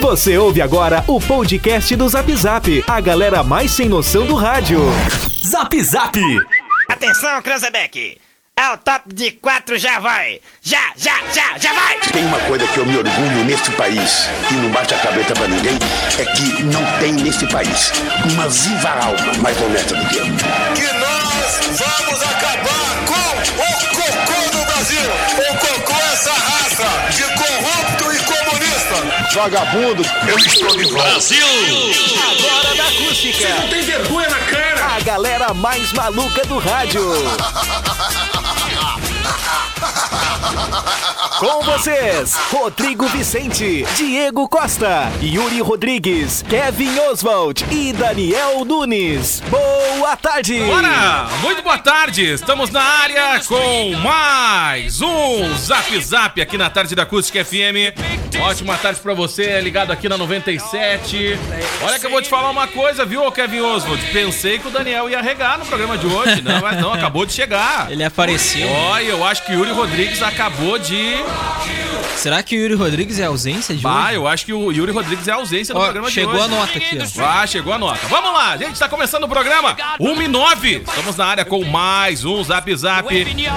Você ouve agora o podcast do Zap Zap, a galera mais sem noção do rádio. Zap Zap! Atenção, Cranzebeck! É o top de quatro, já vai! Já, já, já, já vai! Tem uma coisa que eu me orgulho neste país, e não bate a cabeça pra ninguém, é que não tem neste país uma viva alma mais honesta do que eu. que nós vamos acabar com o cocô do Brasil. O cocô é essa raça de corrupto comunista. Vagabundo, eu estou de volta. Agora da acústica. Você não tem vergonha na cara? A galera mais maluca do rádio. Com vocês, Rodrigo Vicente, Diego Costa, Yuri Rodrigues, Kevin Oswald e Daniel Nunes. Boa tarde! Bora! Muito boa tarde! Estamos na área com mais um Zap Zap aqui na tarde da Acústica FM. Ótima tarde pra você, ligado aqui na 97. Olha que eu vou te falar uma coisa, viu, Kevin Oswald? Pensei que o Daniel ia regar no programa de hoje, não, mas não, acabou de chegar. Ele apareceu. Olha, eu acho que o Yuri Rodrigues acabou de. Será que o Yuri Rodrigues é ausência de Ah, eu acho que o Yuri Rodrigues é ausência do Ó, programa chegou de hoje. a nota aqui, ó. Ah, chegou a nota. Vamos lá, gente, está começando o programa 1 e 9. Estamos na área com mais um Zap Zap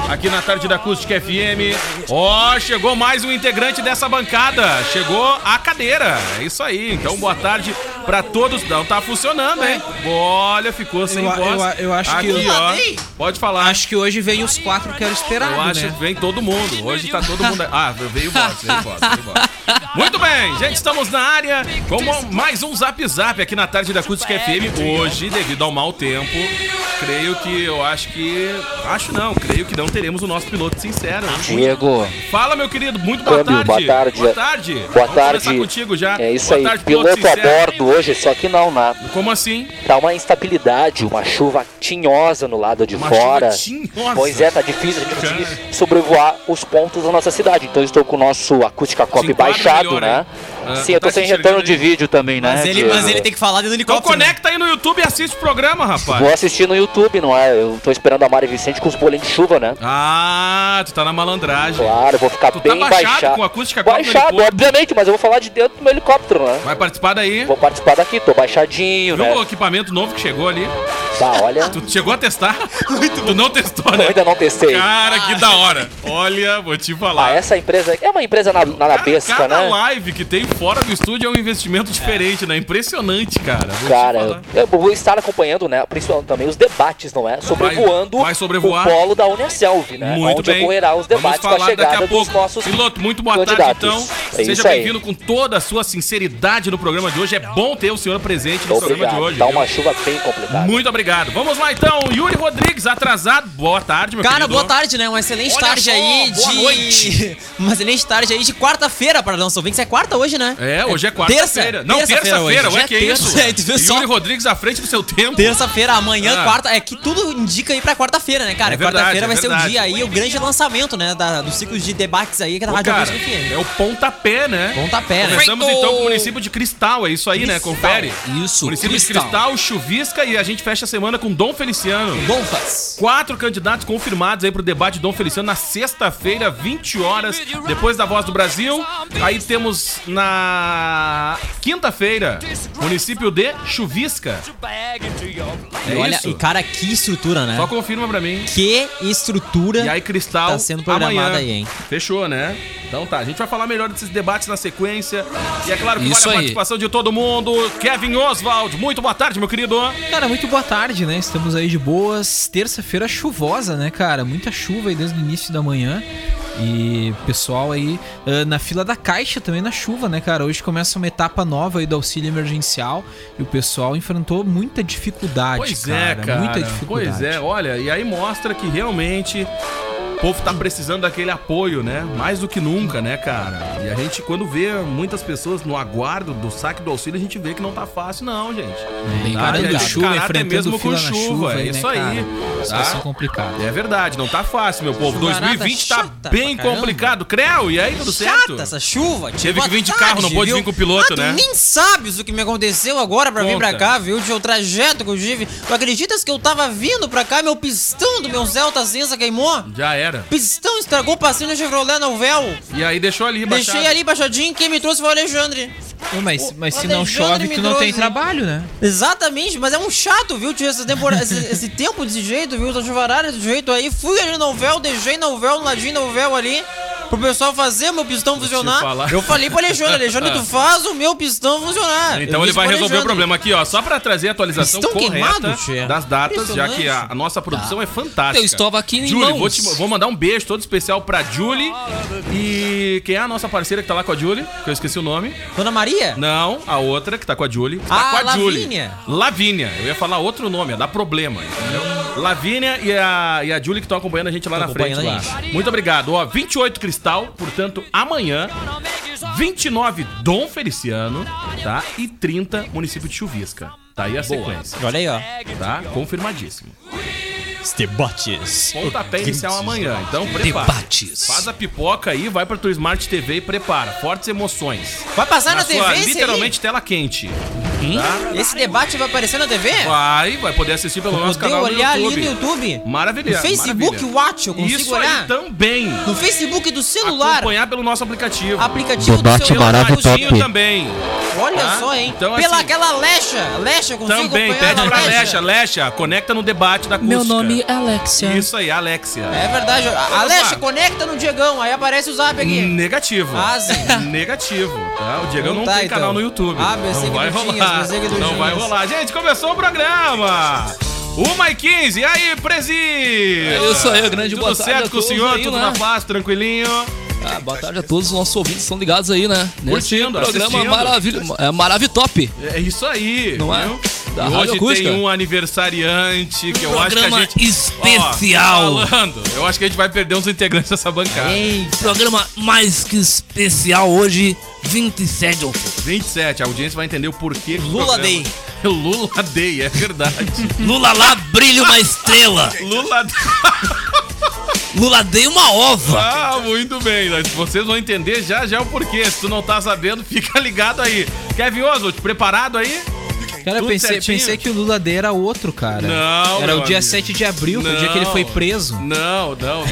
aqui na tarde da Acústica FM. Ó, chegou mais um integrante dessa bancada. Chegou a cadeira. É isso aí. Então, boa tarde pra todos. Não tá funcionando, hein? Olha, ficou sem Eu voz. eu eu acho aqui, que- ó. Pode falar. Acho que hoje vem os quatro que era esperado, Eu acho né? que vem todo mundo. Hoje tá todo mundo. Ah, veio voz, veio voz, veio voz. Muito bem, gente, estamos na área com mais um Zap Zap aqui na tarde da Acústica FM. Hoje, devido ao mau tempo, creio que eu acho que. Acho não, creio que não teremos o nosso piloto sincero. Diego, Fala, meu querido, muito boa Câmbio, tarde. boa tarde. Boa tarde. boa tarde. contigo já. É isso Boa aí. tarde, Piloto a sincero. bordo hoje, só que não, né? Como assim? Tá uma instabilidade, uma chuva tinhosa no lado de Uma fora. tinhosa. Pois é, tá difícil a gente conseguir sobrevoar os pontos da nossa cidade. Então estou com o nosso acústica cop Te melhor, né? Ah, Sim, eu tô tá sem se retorno de vídeo também, né? Mas ele, mas ele tem que falar dentro do Então helicóptero. né? conecta aí no YouTube e assiste o programa, rapaz. Vou assistir no YouTube, não é? Eu tô esperando a Mari Vicente com os bolinhos de chuva, né? Ah, tu tá na malandragem. Claro, eu vou ficar Tu tá bem baixado baixado. com acústica Baixado, obviamente, mas eu vou falar de dentro do meu helicóptero, né? Vai participar daí. Vou participar daqui, tô baixadinho, Viu né? o equipamento novo que chegou ali? Tá, olha. Tu chegou a testar? tu não testou, Eu né? ainda não testei. Cara, que da hora. Olha, vou te Ah, falar. essa empresa é uma empresa na, na pesca, Cada né? live que tem fora do estúdio é um investimento diferente, né? Impressionante, cara. Vou Cara, falar. eu vou estar acompanhando, né? Principalmente também os debates, não é? Sobrevoando vai sobrevoar. o polo da Unicelv, né? Muito Onde bem. ocorrerá os debates Vamos com a falar daqui chegada a pouco. dos nossos Piloto, muito boa tarde, candidatos. então. É Seja bem-vindo com toda a sua sinceridade no programa de hoje. É bom ter o senhor presente no programa de Obrigado. hoje. Tá viu? uma chuva bem complicada. Muito obrigado. Vamos lá então, Yuri Rodrigues, atrasado. Boa tarde, meu Cara, querido. boa tarde, né? Uma excelente Olha tarde só, aí boa de. noite. Uma excelente tarde aí de quarta-feira para nosso ouvintes. É quarta hoje, né? É, hoje é Terça. quarta-feira. Não, Terça-feira Ué, é que terça. isso? É, tu viu só? Yuri Rodrigues à frente do seu tempo. Terça-feira, amanhã, Ah. quarta. É que tudo indica aí pra quarta-feira, né, cara? É verdade, quarta-feira é vai ser o verdade. dia aí, o grande lançamento, né? Da, do ciclo de debates aí que é da Ô, Rádio cara, FM. é o pontapé, né? Pontapé, né? Começamos então com o município de Cristal, é isso aí, né? Cristal. Confere. Isso, Município Cristal. de Cristal, Chuvisca e a gente fecha a semana com Dom Feliciano. Bonfas. Quatro candidatos confirmados aí pro debate Dom Feliciano na sexta-feira, 20 horas, depois da Voz do Brasil. Aí temos na quinta-feira, município de Chuvisca. É Olha, isso? e cara, que estrutura, né? Só confirma pra mim. Que estrutura. E aí, Cristal, Tá sendo programada amanhã. aí, hein? Fechou, né? Então tá, a gente vai falar melhor desses debates na sequência. E é claro que Isso vale a aí. participação de todo mundo. Kevin Oswald, muito boa tarde, meu querido. Cara, muito boa tarde, né? Estamos aí de boas. Terça-feira chuvosa, né, cara? Muita chuva aí desde o início da manhã. E pessoal aí ah, na fila da caixa também na chuva, né, cara? Hoje começa uma etapa nova aí do auxílio emergencial e o pessoal enfrentou muita dificuldade, Pois cara. é, cara. Muita dificuldade. Pois é, olha, e aí mostra que realmente povo tá precisando daquele apoio, né? Mais do que nunca, né, cara? E a gente, quando vê muitas pessoas no aguardo do saque do auxílio, a gente vê que não tá fácil, não, gente. Bem, Tá? encarando E a chuva, enfrentando mesmo com na chuva, é né, isso aí, cara? tá? Situação complicada. É verdade, não tá fácil, meu povo. Chuvarada 2020 tá bem complicado. Creu, e aí, tudo certo? Chata essa chuva. Teve que vir de carro, não pôde vir com o piloto, ah, né? nem sabes o que me aconteceu agora pra vir pra cá, viu? tio? O trajeto que eu tive. Tu acreditas que eu tava vindo pra cá, meu pistão do meu Celta cinza queimou? Já era. Pistão estragou o passeio no Chevrolet Novel. E aí deixou ali, Deixei baixado. ali baixadinho, quem me trouxe foi o Alexandre. Mas, mas o se não chove, tu não tem trabalho, né? Exatamente, mas é um chato, viu, tio? Essa temporada, esse, esse tempo desse jeito, viu? Essa chuvarada desse jeito aí. Fui ali no véu, deixei no véu, no ladinho no véu ali. Pro pessoal fazer meu pistão funcionar. Eu falei pro Alexandre, Alexandre, tu faz o meu pistão funcionar. Então Eu ele vai resolver o problema aqui, ó. Só pra trazer a atualização Estão correta queimados, Tchê. das datas, já que a, a nossa produção é fantástica. Eu estou aqui em Julie, vou, te- vou mandar um beijo todo especial pra Julie. E quem é a nossa parceira que tá lá com a Julie? Que eu esqueci o nome. Dona Maria? Não, a outra que tá com a Julie. Tá Ah, com a Lavínia. Julie. Lavínia. Eu ia falar outro nome, ia dar problema, entendeu? Lavínia e a, e a Julie que estão acompanhando a gente lá Tão na frente. Lá. Muito obrigado. Ó, 28 Cristal, portanto, amanhã. 29 Dom Feliciano, tá? E 30 município de Chuvisca. Tá aí a sequência, Olha aí, ó. tá? Confirmadíssimo. Os debates. Pontapé inicial amanhã, então prepara. Debates. Faz a pipoca aí, vai pra tua Smart TV e prepara. Fortes emoções. Vai passar na, sua, TV esse literalmente tela quente. Tá? aí? Esse debate vai aparecer na TV? Vai, vai poder assistir pelo nosso Poder canal no olhar YouTube. ali no YouTube? Maravilha. No Facebook maravilha. Watch, eu consigo Isso olhar? aí também. No Facebook do celular. Acompanhar pelo nosso aplicativo. Aplicativo Debate do celular. maravilhoso. Radinho top. também. Olha Tá? só, hein? Então, Pela assim, aquela Lecha. Lecha, eu consigo Também, acompanhar pede pra Lecha. Lecha, conecta no debate da acústica. Meu nome é Alexia. Isso aí, Alexia. É verdade. A Vamos Lecha, lá. conecta no Diegão, aí aparece o zap aqui. Negativo. Ah, sim. Negativo, tá? O Diego Então não tá, tem então. canal no YouTube. Ah, pensei não que vai rolar. Tu Não vai rolar. Gente, começou o programa. Uma e 15. E aí, Presi? É isso aí, grande Tudo boa tarde certo a com o senhor? aí, Tudo né? na paz, tranquilinho? Ah, boa tarde a todos os nossos ouvintes estão ligados aí, né? Nesse Curtindo, programa assistindo. maravilhoso. É Maravitop. É isso aí. Não é? Da E hoje Acústica. tem um aniversariante que eu acho que a gente... especial. Ó, falando, eu acho que a gente vai perder uns integrantes dessa bancada. Ei, Programa mais que especial hoje, 27 de outubro. 27, a audiência vai entender o porquê. Lula Day. Lula Day, é verdade. Lula lá, brilha uma estrela. Lula Lula dei uma ova. Ah, muito bem. Vocês vão entender já já o porquê. Se tu não tá sabendo, fica ligado aí. Kevin Oswald, preparado aí? Cara, Tudo pensei, certinho? pensei que o Lula D era outro, cara. Não, Era o dia amigo. 7 de abril, foi o dia que ele Não. foi preso. Não, não, não,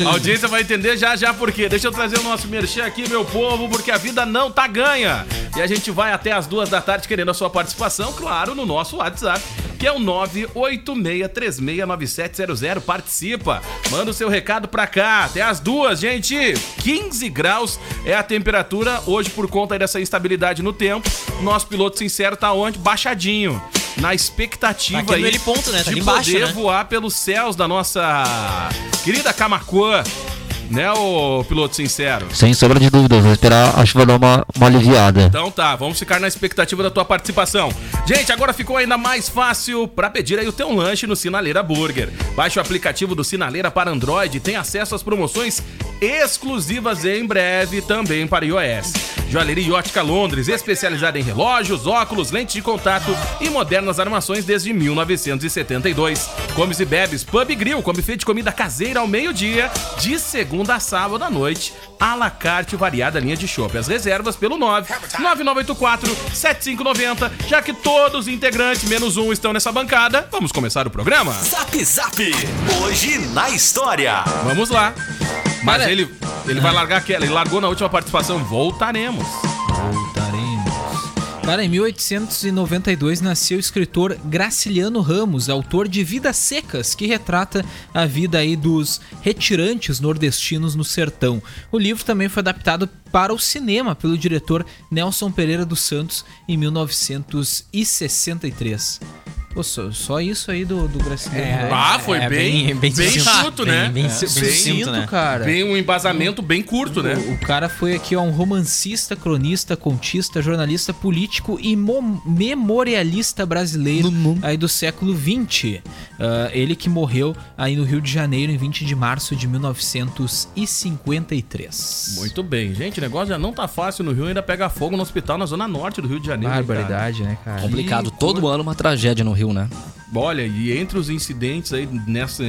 não. A audiência vai entender já já por quê. Deixa eu trazer o nosso merchan aqui, meu povo, porque a vida não tá ganha. E a gente vai até as duas da tarde querendo a sua participação, claro, no nosso WhatsApp, que é o 986369700. Participa, manda o seu recado pra cá. Até as duas, gente. 15 graus é a temperatura hoje por conta dessa instabilidade no tempo. Nosso piloto sincero tá onde? Baixadinho. Na expectativa Tá aí heliponto, né? Tá de embaixo, poder né? voar pelos céus da nossa querida Camacuã, né, ô piloto sincero? Sem sombra de dúvidas, vou esperar a chuva dar uma, uma aliviada. Então tá, vamos ficar na expectativa da tua participação. Gente, agora ficou ainda mais fácil para pedir aí o teu lanche no Sinaleira Burger. Baixe o aplicativo do Sinaleira para Android e tem acesso às promoções exclusivas em breve também para iOS. Joalheria Ótica Londres, especializada em relógios, óculos, lentes de contato e modernas armações desde 1972. Comes e bebes, Pub e Grill, come feito de comida caseira ao meio-dia, de segunda a sábado à noite, à la carte variada linha de chopp. As reservas pelo 9 9984 7590. Já que todos os integrantes, menos um, estão nessa bancada, vamos começar o programa? Zap Zap. Hoje na história. Vamos lá. Mas Cara, ele, ele vai largar aquela, ele largou na última participação. Voltaremos. Voltaremos. Cara, em 1892 nasceu o escritor Graciliano Ramos, autor de Vidas Secas, que retrata a vida aí dos retirantes nordestinos no sertão. O livro também foi adaptado para o cinema pelo diretor Nelson Pereira dos Santos em 1963. Pô, só, só isso aí do, do Graciliano Ramos. Ah, foi é bem, bem- bem bem, sucinto. curto, né? Bem- bem É, bem, sucinto, né? cara. bem um embasamento bem curto, né? O, o cara foi aqui ó, um romancista, cronista, contista, jornalista político e mo- memorialista brasileiro aí do século XX. Ah, ele que morreu aí no Rio de Janeiro em 20 de março de 1953. Muito bem, gente. O negócio já não tá fácil no Rio, ainda pega fogo no hospital na zona norte do Rio de Janeiro. Barbaridade, né, cara? Complicado. Todo ano uma tragédia no Rio, né? Olha, e entre os incidentes aí nessa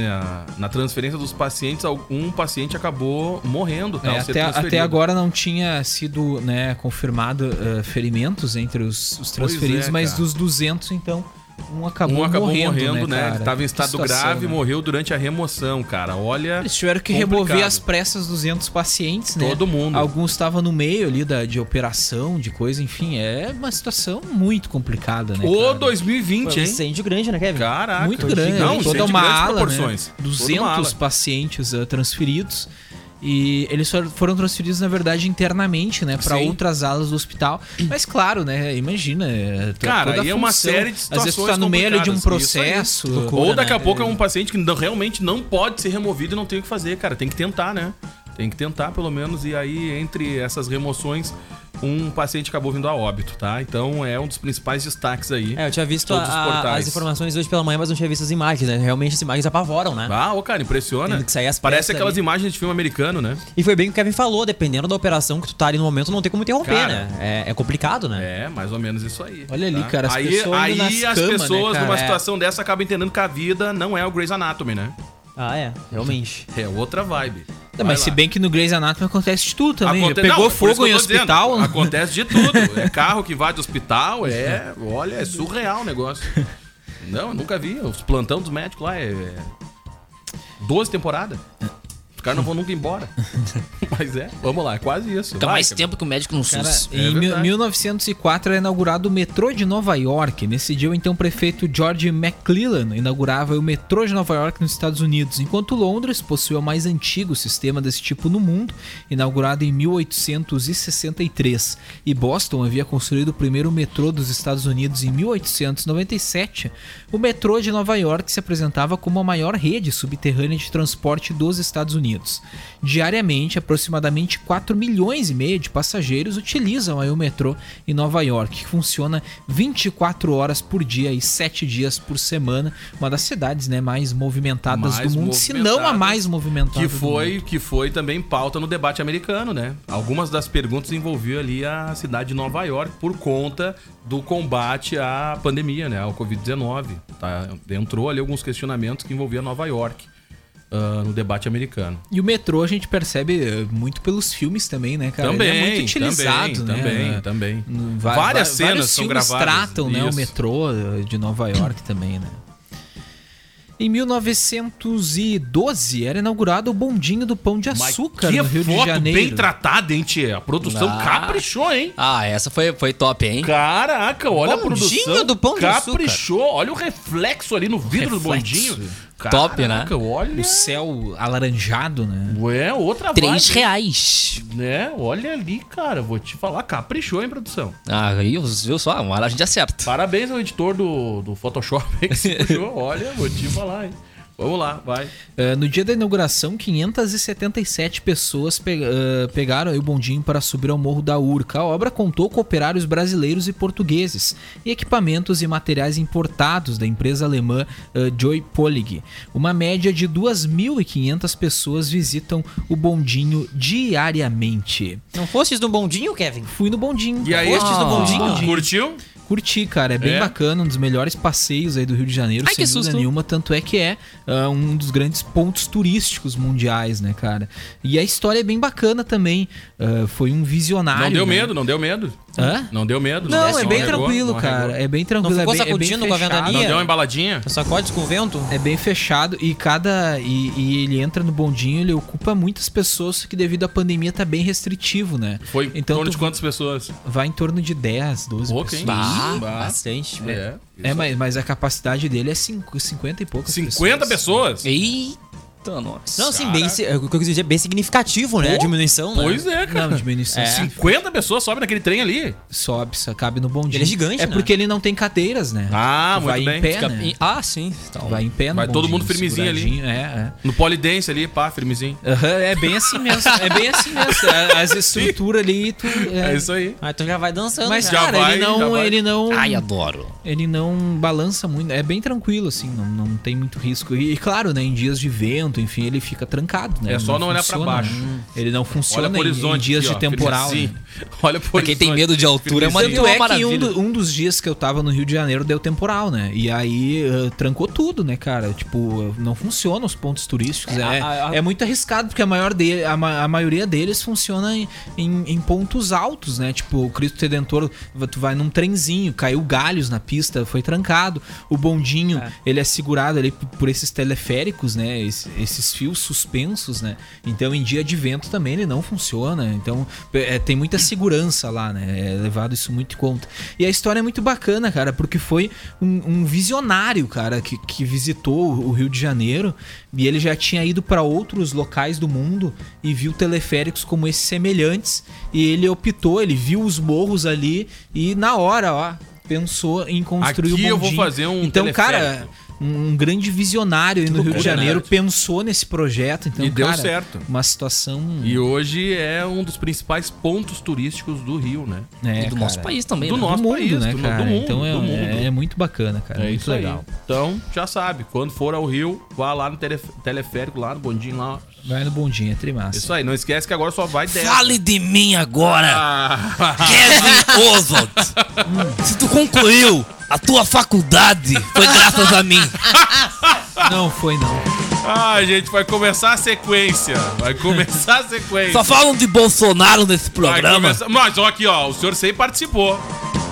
na transferência dos pacientes, um paciente acabou morrendo? É, até, até agora não tinha sido né, confirmado eh, ferimentos entre os, os transferidos, é, mas dos 200, então, um acabou, um acabou morrendo, morrendo, né? cara? Ele tava em estado situação, grave e né? morreu durante a remoção, cara. Olha. Eles tiveram que complicado. remover às pressas 200 pacientes, né? Todo mundo. Alguns estavam no meio ali da, de operação, de coisa, enfim. É uma situação muito complicada, né? Ô, cara? 2020, Foi um hein? incêndio grande, né, Kevin? Caraca. muito grande. Não, toda incêndio uma grandes ala, proporções. né? Toda uma 200 ala. pacientes ah, transferidos. E eles for- foram transferidos, na verdade, internamente, né? Pra Sim. outras alas do hospital. Mas claro, né? Imagina. é, Cara, a aí é uma série de Às vezes tu situações tá no meio de um. Isso aí. processo. Ou daqui a né? pouco é um paciente que não- realmente não pode ser removido e não tem o que fazer, cara. Tem que tentar, né? Tem que tentar, pelo menos. E aí, entre essas remoções, um paciente acabou vindo a óbito, tá? Então é um dos principais destaques aí. É, eu tinha visto a- portais. as informações hoje pela manhã, mas não tinha visto as imagens, né? Realmente as imagens apavoram, né? Ah, ô, cara, impressiona. Tendo que sair as Parece aquelas ali. imagens de filme americano, né? E foi bem o que o Kevin falou, dependendo da operação que tu tá ali no momento, não tem como interromper, Cara, né? É, é complicado, né? É, mais ou menos isso aí. Olha ali, cara, as aí, pessoas aí as camas, né, pessoas, cara? numa É. situação dessa, acabam entendendo que a vida não é o Grey's Anatomy, né? Ah, é, realmente. É outra vibe. Não, mas se lá. bem que no Grey's Anatomy acontece de tudo também. Aconte- Pegou não, isso fogo em tô dizendo, hospital. acontece de tudo. É carro que vai do hospital, é. Olha, é surreal o negócio. Não, eu nunca vi. Os plantão dos médicos lá é. é 12 temporadas. Caras não vão nunca embora. Mas é, vamos lá, é quase isso. Fica Vai, mais Kevin. tempo que o médico no Cara, SUS. É em mil- verdade. 1904 era inaugurado o metrô de Nova York. Nesse dia, o então prefeito George McClellan inaugurava o metrô de Nova York nos Estados Unidos, enquanto Londres possuía o mais antigo sistema desse tipo no mundo, inaugurado em 1863. E Boston havia construído o primeiro metrô dos Estados Unidos em 1897. O metrô de Nova York se apresentava como a maior rede subterrânea de transporte dos Estados Unidos. Diariamente, aproximadamente 4 milhões e meio de passageiros utilizam aí o metrô em Nova York, que funciona 24 horas por dia e 7 dias por semana, uma das cidades né, mais movimentadas Mais do mundo, se não a mais movimentada Que do foi, mundo. que foi também pauta no debate americano, né? Algumas das perguntas envolviam ali a cidade de Nova York por conta do combate à pandemia, né? Ao Covid-19. Tá? Entrou ali alguns questionamentos que envolviam Nova York ah, no debate americano. E o metrô a gente percebe eh, muito pelos filmes também, né, cara? também, Ele é muito utilizado, também, né? também, também. No- va- Várias va- cenas vários são filmes gravadas. tratam, né, o metrô eh, de Nova York também, né? Em 1912 era inaugurado o bondinho do Pão de Açúcar que no Rio de Janeiro. bem tratada, hein, tia? A produção Ah. caprichou, hein? Ah, essa foi, foi top, hein? Caraca, olha a Bondinho produção. do Pão de Açúcar. Caprichou. Olha o reflexo ali no vidro do reflexo. Bondinho. Top, né? Caraca, Olha. O céu alaranjado, né? Ué, outra Três vibe, reais. Né? Olha ali, cara. Vou te falar, caprichou, hein, produção? Ah, aí, viu só? Uma hora a gente acerta. Parabéns ao editor do, do Photoshop aí que se puxou. Olha, vou te falar, hein. Vamos lá, vai. Eh, no dia da inauguração, 577 pessoas pe- eh, pegaram aí o bondinho para subir ao Morro da Urca. A obra contou com operários brasileiros e portugueses e equipamentos e materiais importados da empresa alemã eh, Joy Polig. Uma média de 2.500 pessoas visitam o bondinho diariamente. Não fostes no bondinho, Kevin? Fui no bondinho. E aí, Fostes no bondinho? curtiu? Curti, cara. É bem É? bacana, um dos melhores passeios aí do Rio de Janeiro, Ai, sem que dúvida susto. nenhuma. Tanto é que é ah, um dos grandes pontos turísticos mundiais, né, cara? E a história é bem bacana também. Ah, foi um visionário. Não deu né? medo, não deu medo. Hã? Não deu medo. Não, é bem tranquilo, não cara. É bem tranquilo. Não ficou é bem, é bem sacudindo com a ventania? Não deu uma embaladinha? Sacodes com o vento? É bem fechado e cada. E, e ele entra no bondinho, ele ocupa muitas pessoas, que devido à pandemia tá bem restritivo, né? Foi em Então torno tu de quantas pessoas? vai em torno de 10, 12 Ok. pessoas. Bah, Bah. Bastante. É. É, mas, mas a capacidade dele é cinco- 50 e poucas 50 pessoas? Eita, nossa. Não, sim, bem, si- é, o que eu quis dizer, bem significativo, né? A Pô, diminuição, né? Pois é, cara. Não, diminuição. É. 50 pessoas sobem naquele trem ali. Sobe, só cabe no bondinho. Ele é gigante, É né? porque ele não tem cadeiras, né? Ah, Tu vai muito em bem. pé, Fica- né? Ah, sim. Então, Vai em pé no Vai todo bondinho, mundo firmezinho ali. seguradinho, É, No polidense ali, pá, firmezinho. é. Aham, é bem assim mesmo. É bem assim mesmo. É, As estruturas ali, tu. É, É, isso aí. Aí tu já vai dançando. Mas, já. Já cara, vai, ele já não. vai. Ele não. Ai, adoro. Ele não balança muito. É bem tranquilo, assim. Não, não tem muito risco. E, claro, né? Em dias de vento, enfim, ele fica trancado, né? É só não olhar pra funciona, baixo. né? Ele não funciona Olha pro em- em, horizonte dias aqui, de ó, temporal. firmezinho. né? Olha Pra quem tem medo de altura é uma, Tanto uma é que maravilha. um, do- um dos dias que eu tava no Rio de Janeiro deu temporal, né? E aí eh, trancou tudo, né, cara? Tipo, não funciona os pontos turísticos. É, a- a- é muito arriscado, porque a, maior de, a, a maioria deles funciona em, em- em pontos altos, né? Tipo, o Cristo Redentor, tu vai num trenzinho, caiu galhos na pista, foi trancado. O bondinho, ele é segurado ali por, por esses teleféricos, né? Esse- esses fios suspensos, né? Então, em dia de vento também ele não funciona. Então, é, tem muita segurança lá, né? É levado isso muito em conta. E a história é muito bacana, cara, porque foi um, um visionário, cara, que, que visitou o Rio de Janeiro e ele já tinha ido para outros locais do mundo e viu teleféricos como esses semelhantes. E ele optou, ele viu os morros ali e na hora, ó, pensou em construir Aqui o eu vou fazer um Então, cara, teleférico. um, um grande visionário aí no Rio de loucura, Janeiro né? pensou nesse projeto. Então, E deu cara, certo. Uma situação. E hoje é um dos principais pontos turísticos do Rio, né? É, E do nosso país também, Do né? nosso do mundo, país, né, do, cara? do mundo. então é, do mundo. é- é muito bacana, cara. É muito isso legal. aí. Então, já sabe, quando for ao Rio, vá lá no telef- teleférico, lá no bondinho lá. Vai no bondinho, é trimassa. Isso aí, não esquece que agora só vai 10. Fale de mim agora, Ah, Kevin Oswald. Se tu concluiu a tua faculdade, foi graças a mim. Não foi, não. ah, gente, vai começar a sequência. Vai começar a sequência. Só falam de Bolsonaro nesse programa. começar- Mas ó, aqui, ó, o senhor sempre participou.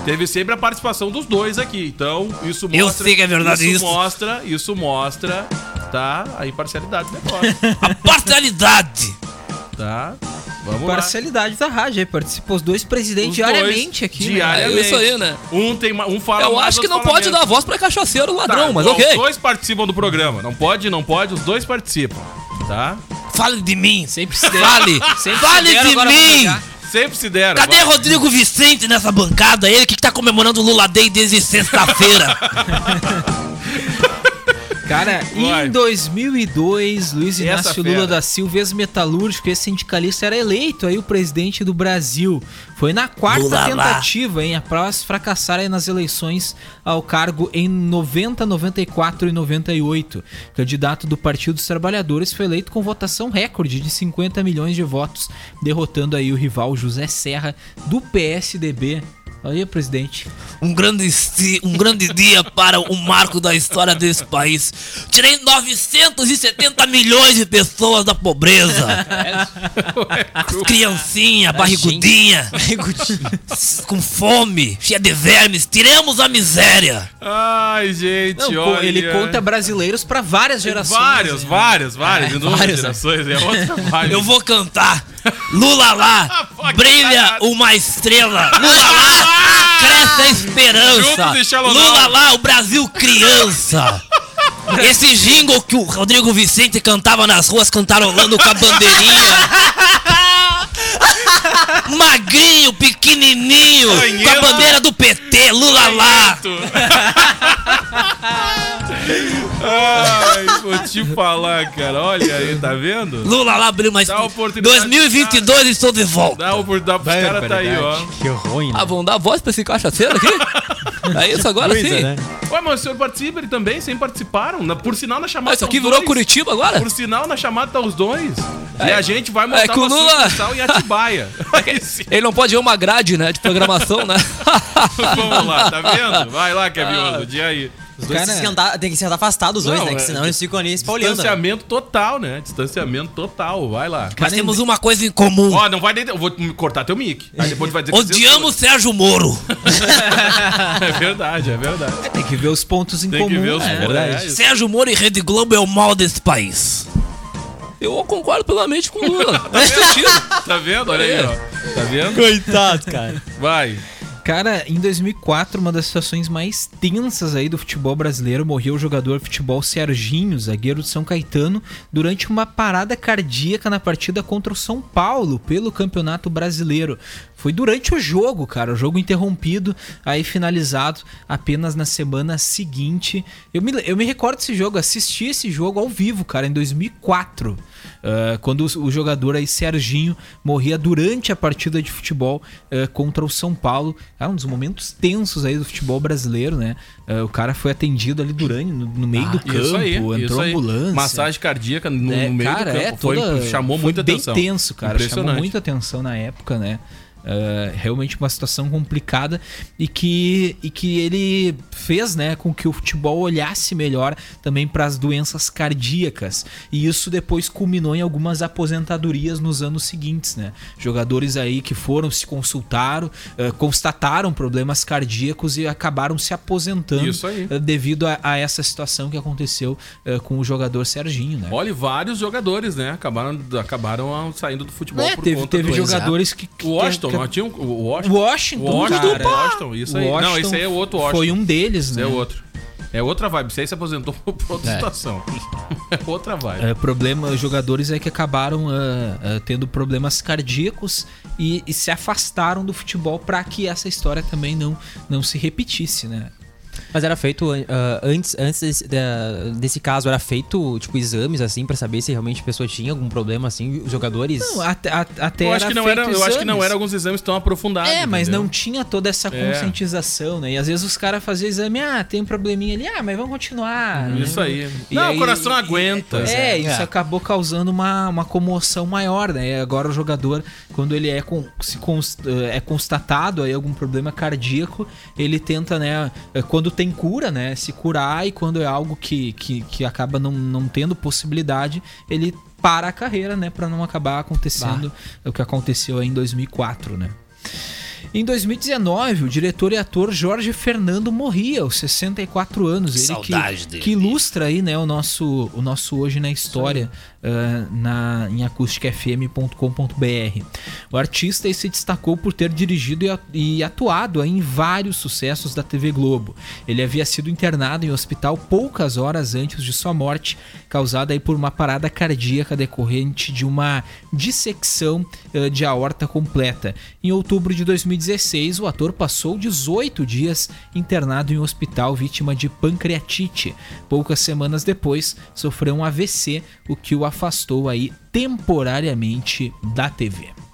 Teve sempre a participação dos dois aqui. Então, isso mostra. Eu sei que é verdade isso. isso. mostra, isso mostra, tá? A imparcialidade do negócio. A parcialidade. tá? Vamos lá. Parcialidade da rádio aí. Participou os dois presidentes Os diariamente dois, aqui. né? Diariamente. É isso aí, né? Um, tem, ma- um fala Eu mais, acho que outro não fala pode menos. dar voz pra cachaceiro ladrão, Tá, mas bom, ok. Os dois participam do programa. Não pode, não pode, os dois participam. Tá? Fale de mim. Sempre se Fale. Sempre Fale se deram, de agora vão mim. Sempre se deram. Cadê vai. Rodrigo Vicente nessa bancada? Ele que tá comemorando o Lula Day desde sexta-feira. Cara, Vai. em 2002, Luiz Inácio. Lula da Silva, ex-metalúrgico, ex-sindicalista, era eleito aí o presidente do Brasil. Foi na quarta Lula lá. tentativa, hein, após fracassar aí nas eleições ao cargo em 90, 94 e 98. O candidato do Partido dos Trabalhadores foi eleito com votação recorde de 50 milhões de votos, derrotando aí o rival José Serra do PSDB. Aí, presidente. Um grande, um grande dia para o marco da história desse país. Tirei 970 milhões de pessoas da pobreza. As criancinha, barrigudinha, com fome, cheia de vermes. Tiremos a miséria. Ai, gente, Não, olha. ele conta brasileiros para várias gerações. Várias, hein? várias, várias. É, várias, gerações. É. Eu vou cantar. Lula lá, brilha uma estrela. Lula lá, cresce a esperança. Lula lá, o Brasil criança. Esse jingle que o Rodrigo Vicente cantava nas ruas cantarolando com a bandeirinha. Magrinho, pequenininho, com a bandeira do PT, Lula lá. Vou te falar, cara. Olha aí, tá vendo? Lula lá abriu mais. Dá oportunidade 2022 estou de volta. Dá a oportunidade pros caras, tá aí, ó. Que ruim, né? Ah, vão dar voz pra esse cachaceiro aqui? É isso agora sim. Coisa, né? Ué, mas o senhor participa, ele também, sempre participaram. Na- por sinal, na chamada. Mas isso tá aqui os virou dois. Curitiba agora? Por sinal, na chamada tá os dois. E a gente vai montar é que o uma Lula- em Atibaia. Sim. Ele não pode ir uma grade, né? De programação, né? Vamos lá, tá vendo? Vai lá, Kevin Oswald, dia aí. Os dois Cara- se sentar- tem que sentar afastados os dois, Não, né? Que é- senão eles ficam ali espalhando. Né? Distanciamento total, né? Distanciamento total, vai lá. Nós temos uma coisa em comum. Ó, não vai nem. Eu vou cortar teu mic. Aí depois tu vai dizer que Odiamos Sérgio Moro. É verdade, é verdade. Tem que ver os pontos em Tem comum. que ver os é pontos, verdade. é. Sérgio Moro e Rede Globo é o mal desse país. Eu concordo plenamente com o Lula. Faz sentido. Tá vendo? Olha aí, ó. Tá vendo? Coitado, cara. Vai. Cara, em 2004, uma das situações mais tensas aí do futebol brasileiro, morreu o jogador futebol Serginho, zagueiro de São Caetano, durante uma parada cardíaca na partida contra o São Paulo pelo Campeonato Brasileiro. Foi durante o jogo, cara, o jogo interrompido, aí finalizado apenas na semana seguinte. Eu me, eu me recordo desse jogo, assisti esse jogo ao vivo, cara, em 2004. Ah, quando o, jogador aí, Serginho, morria durante a partida de futebol ah, contra o São Paulo. Era um dos momentos tensos aí do futebol brasileiro, né? Ah, o cara foi atendido ali durante, no, no meio do campo, aí, entrou ambulância. Massagem cardíaca no, É, no meio cara, do campo. é foi, toda, chamou foi muita bem atenção. tenso, cara. Chamou muita atenção na época, né? Uh, realmente uma situação complicada e que, e que ele fez né, com que o futebol olhasse melhor também para as doenças cardíacas. E isso depois culminou em algumas aposentadorias nos anos seguintes. Né? Jogadores aí que foram, se consultaram, uh, constataram problemas cardíacos e acabaram se aposentando uh, devido a, a, essa situação que aconteceu com o jogador Serginho. Né? Olha, vários jogadores né, acabaram, acabaram saindo do futebol é, por teve, conta teve do... jogadores que, que, O Washington, não tinha um, o Washington? Washington, Washington, cara. Washington, isso aí. não, Washington esse aí é o outro Washington. Foi um deles, Esse né? é outro. É outra vibe. Esse aí se aposentou por outra É. situação. É outra vibe. É, problema, os jogadores é que acabaram ah, ah, tendo problemas cardíacos e, e se afastaram do futebol para que essa história também não, não se repetisse, né? Mas era feito ah, antes, antes desse, da- desse caso, era feito tipo exames assim pra saber se realmente a pessoa tinha algum problema assim, os jogadores. Não, até, a- até eu acho, era que não feito era, eu acho que não exames. era alguns exames tão aprofundados. É, mas entendeu? não tinha toda essa É. conscientização, né? E às vezes os caras faziam exame, ah, tem um probleminha ali, ah, mas vamos continuar. né? Isso aí. E não, aí- o coração não aguenta. É, isso acabou causando uma, uma comoção maior, né? E agora o jogador, quando ele é, con- se cons- eh, é constatado aí algum problema cardíaco, ele tenta, né? eh, Quando tem cura, né? Se curar e quando é algo que, que, que acaba não, não tendo possibilidade, ele para a carreira, né? Pra não acabar acontecendo o que aconteceu aí em 2004, né? Em 2019, o diretor e ator Jorge Fernando morria aos 64 anos. Ele Saudade que, dele. que ilustra aí, né, o nosso, o nosso hoje na história ah, na, em acusticfm.com.br. O artista se destacou por ter dirigido e atuado em vários sucessos da TV Globo. Ele havia sido internado em hospital poucas horas antes de sua morte, causada aí por uma parada cardíaca decorrente de uma dissecção ah, de aorta completa. Em outubro de 2016, o ator passou 18 dias internado em um hospital vítima de pancreatite. Poucas semanas depois, sofreu um AVC, o que o afastou aí temporariamente da TV.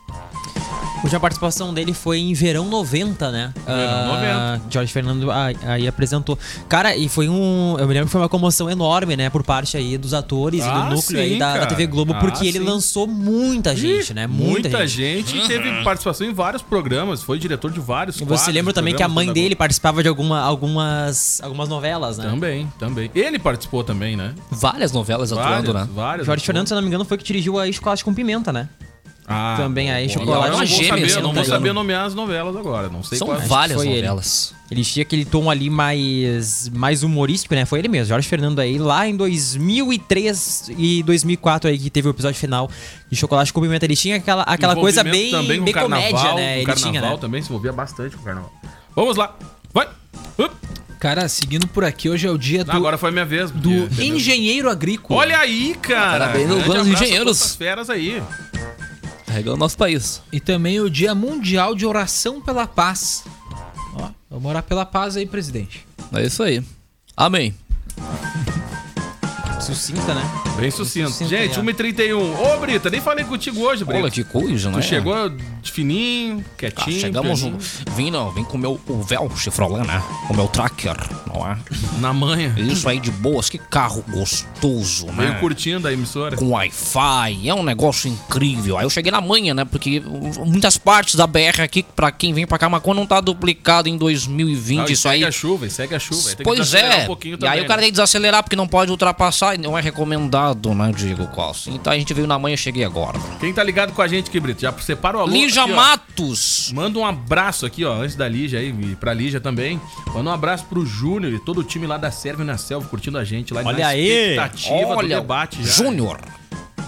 A última participação dele foi em Verão 90, né? Verão Ah, Jorge Fernando ah, aí apresentou. Cara, e foi um. Eu me lembro que foi uma comoção enorme, né? Por parte aí dos atores e Ah, do núcleo aí sim, da, da cara. TV Globo, Ah, porque ele sim. lançou muita gente, Ih, né? Muita, Muita gente. gente, teve participação em vários programas, foi diretor de vários E você lembra também que a mãe da dele participava de alguma, algumas, algumas novelas, né? Também, também. Ele participou também, né? Várias novelas atuando, né? Várias. Jorge Fernando, se eu não me engano, foi que dirigiu aí Chocolate com Pimenta, né? Ah, Também aí, Chocolate não Gêmeas, saber, não não vou saber nomear as novelas agora, não sei São quais. várias foi ele. novelas. Ele tinha aquele tom ali mais, mais humorístico, né? Foi ele mesmo, Jorge Fernando aí, lá em 2003 e 2004 aí, que teve o episódio final de Chocolate com Pimenta. Ele tinha aquela, aquela coisa bem, também bem carnaval, comédia, né? o Ele carnaval tinha, né? também se envolvia bastante com o carnaval. Vamos lá, vai! Up. Cara, seguindo por aqui, hoje é o dia do, agora foi minha vez. do porque- engenheiro agrícola. Olha aí, cara! Parabéns aos engenheiros. feras aí. Carregando nosso país. E também o Dia Mundial de Oração pela Paz. Ó, vamos orar pela paz aí, presidente. É isso aí. Amém. Sucinta, né? Bem sucinto. sucinto, Gente, é. 1h31. Ô, Brita, nem falei contigo hoje, Brita. Olha que coisa, né? Tu chegou de fininho, Ah, quietinho. chegamos, pianinho, vim não, vim com o meu o véu Chevrolet, né? Com o meu tracker, não é? na manha. Isso aí de boas, que carro gostoso, né? Meio curtindo a emissora. com Wi-Fi, é um negócio incrível. Aí eu cheguei na manhã, né? Porque muitas partes da BR aqui, pra quem vem pra Camacuã, não tá duplicado em 2020. Não, e isso segue aí. a chuva, segue a chuva. Pois é. Um e também, aí o cara né? tem que desacelerar porque não pode ultrapassar e não é recomendado, né, Diego Costa? Então a gente veio na manhã, cheguei agora. Quem tá ligado com a gente aqui, Brito? Já separa o alô. Lígia aqui, ó. Matos. Manda um abraço aqui, ó, antes da Lígia aí, e pra Lígia também. Manda um abraço pro Júnior e todo o time lá da Sérvia na Selva, curtindo a gente lá Olha na aí! expectativa do Olha, debate já. Júnior.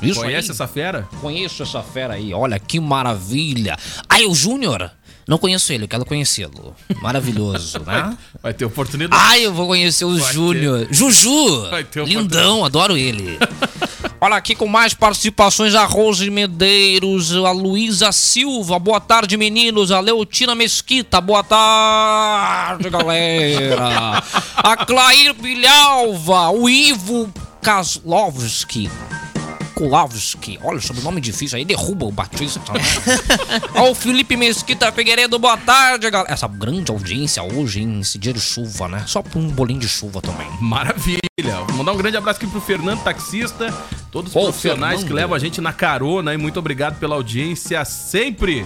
Isso Conhece aí. essa fera? Conheço essa fera aí, olha que maravilha. Aí o Júnior, não conheço ele, eu quero conhecê-lo. Maravilhoso, né? Vai ter oportunidade. Ai, eu vou conhecer o Vai Júnior. Juju! Vai ter Lindão, adoro ele. Olha aqui com mais participações a Rose Medeiros, a Luísa Silva, boa tarde meninos, a Leotina Mesquita, boa tarde galera, a Clair Bilhalva, o Ivo Kaslovski, Kulowski, olha, sobrenome difícil aí, derruba o Batista. Né? Ó, o Felipe Mesquita Figueiredo, boa tarde, galera. Essa grande audiência hoje, hein, esse dia de chuva, né? Só por um bolinho de chuva também. Maravilha. Vou mandar um grande abraço aqui pro Fernando Taxista, todos os Ô, profissionais Fernando. que levam a gente na carona e muito obrigado pela audiência sempre.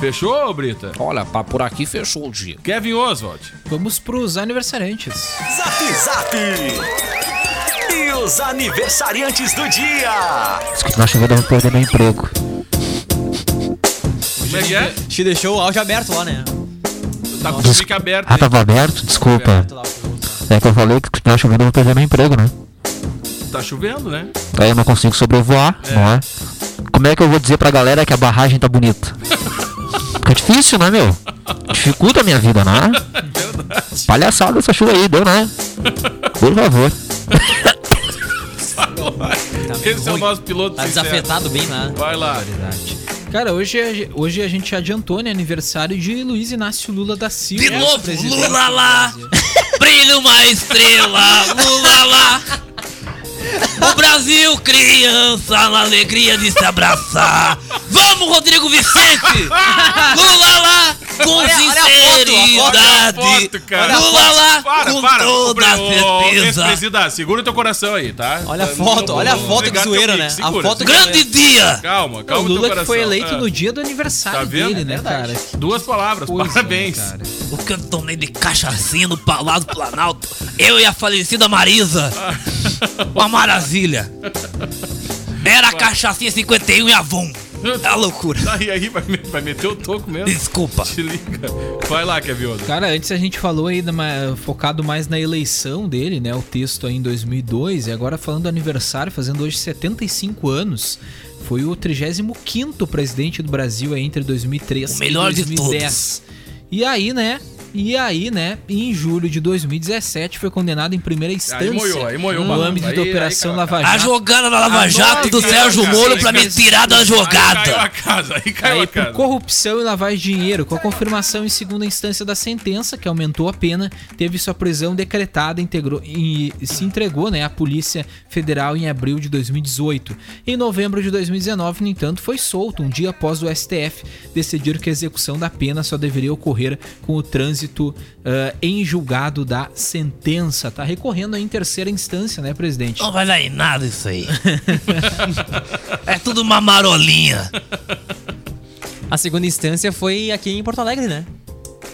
Fechou, Brita? Olha, pá, por aqui fechou o dia. Kevin Oswald. Vamos pros aniversariantes. Zap Zap! E os aniversariantes do dia! Se não chover, eu vou perder meu emprego. Como é que é? Te deixou o áudio aberto lá, né? Tá com o mic aberto. Ah, aí. tava aberto? Desculpa. É que eu falei que se não chover, eu vou perder meu emprego, né? Tá chovendo, né? Aí eu não consigo sobrevoar, não é? Como é que eu vou dizer pra galera que a barragem tá bonita? Fica difícil, né, meu? Dificulta a minha vida, né? Palhaçada essa chuva aí, deu, né? Por favor. Esse é o nosso piloto Tá sincero. desafetado bem lá. Vai lá. Cara, hoje, é- hoje a gente adiantou, né? Aniversário de Luiz Inácio Lula da Silva. De novo, Lula lá, brilha uma estrela, Lula lá. O Brasil, criança, na alegria de se abraçar. Vamos, Rodrigo Vicente! Lula lá, com Olha- olha a foto, a sinceridade. Foto, cara. Lula lá, Para, com para. toda certeza. segura o teu coração aí, tá? Olha a Tá- foto, olha a foto teu zoeira, né? A foto. Grande dia! Calma, O calma o Lula que foi eleito Ah, no dia do aniversário Tá dele, né, Verdade. cara? Duas palavras, Coisa, parabéns. O que eu tomei de cachaçinha no Palácio do Planalto, eu e a falecida Marisa. Uma maravilha. Era a cachaçinha 51 e Avon. É uma loucura. Aí, aí, vai, vai meter o toco mesmo. Desculpa. Te liga. Vai lá, Kevin Oswald. Cara, antes a gente falou aí da focado mais na eleição dele, né? O texto aí em 2002 e agora falando do aniversário, fazendo hoje 75 anos. Foi o 35º presidente do Brasil aí entre 2003 O melhor e de 2010. E aí, né? E aí, né, em julho de 2017 foi condenado em primeira instância moiou, aí moiou no âmbito Aí- da aí Operação caiu a Lava A Jato. jogada da Lava Jato do Sérgio Moro aí pra me tirar da Aí caiu a jogada. casa, aí caiu Aí, a por casa. corrupção e lavagem de dinheiro, com a confirmação em segunda instância da sentença, que aumentou a pena, teve sua prisão decretada integrou, e se entregou né, à Polícia Federal em abril de 2018. Em novembro de 2019, no entanto, foi solto um dia após o STF decidir que a execução da pena só deveria ocorrer com o trânsito ah, em julgado da sentença. Tá recorrendo em terceira instância, né, presidente? Não vai dar em nada isso aí. é tudo uma marolinha. A segunda instância foi aqui em Porto Alegre, né?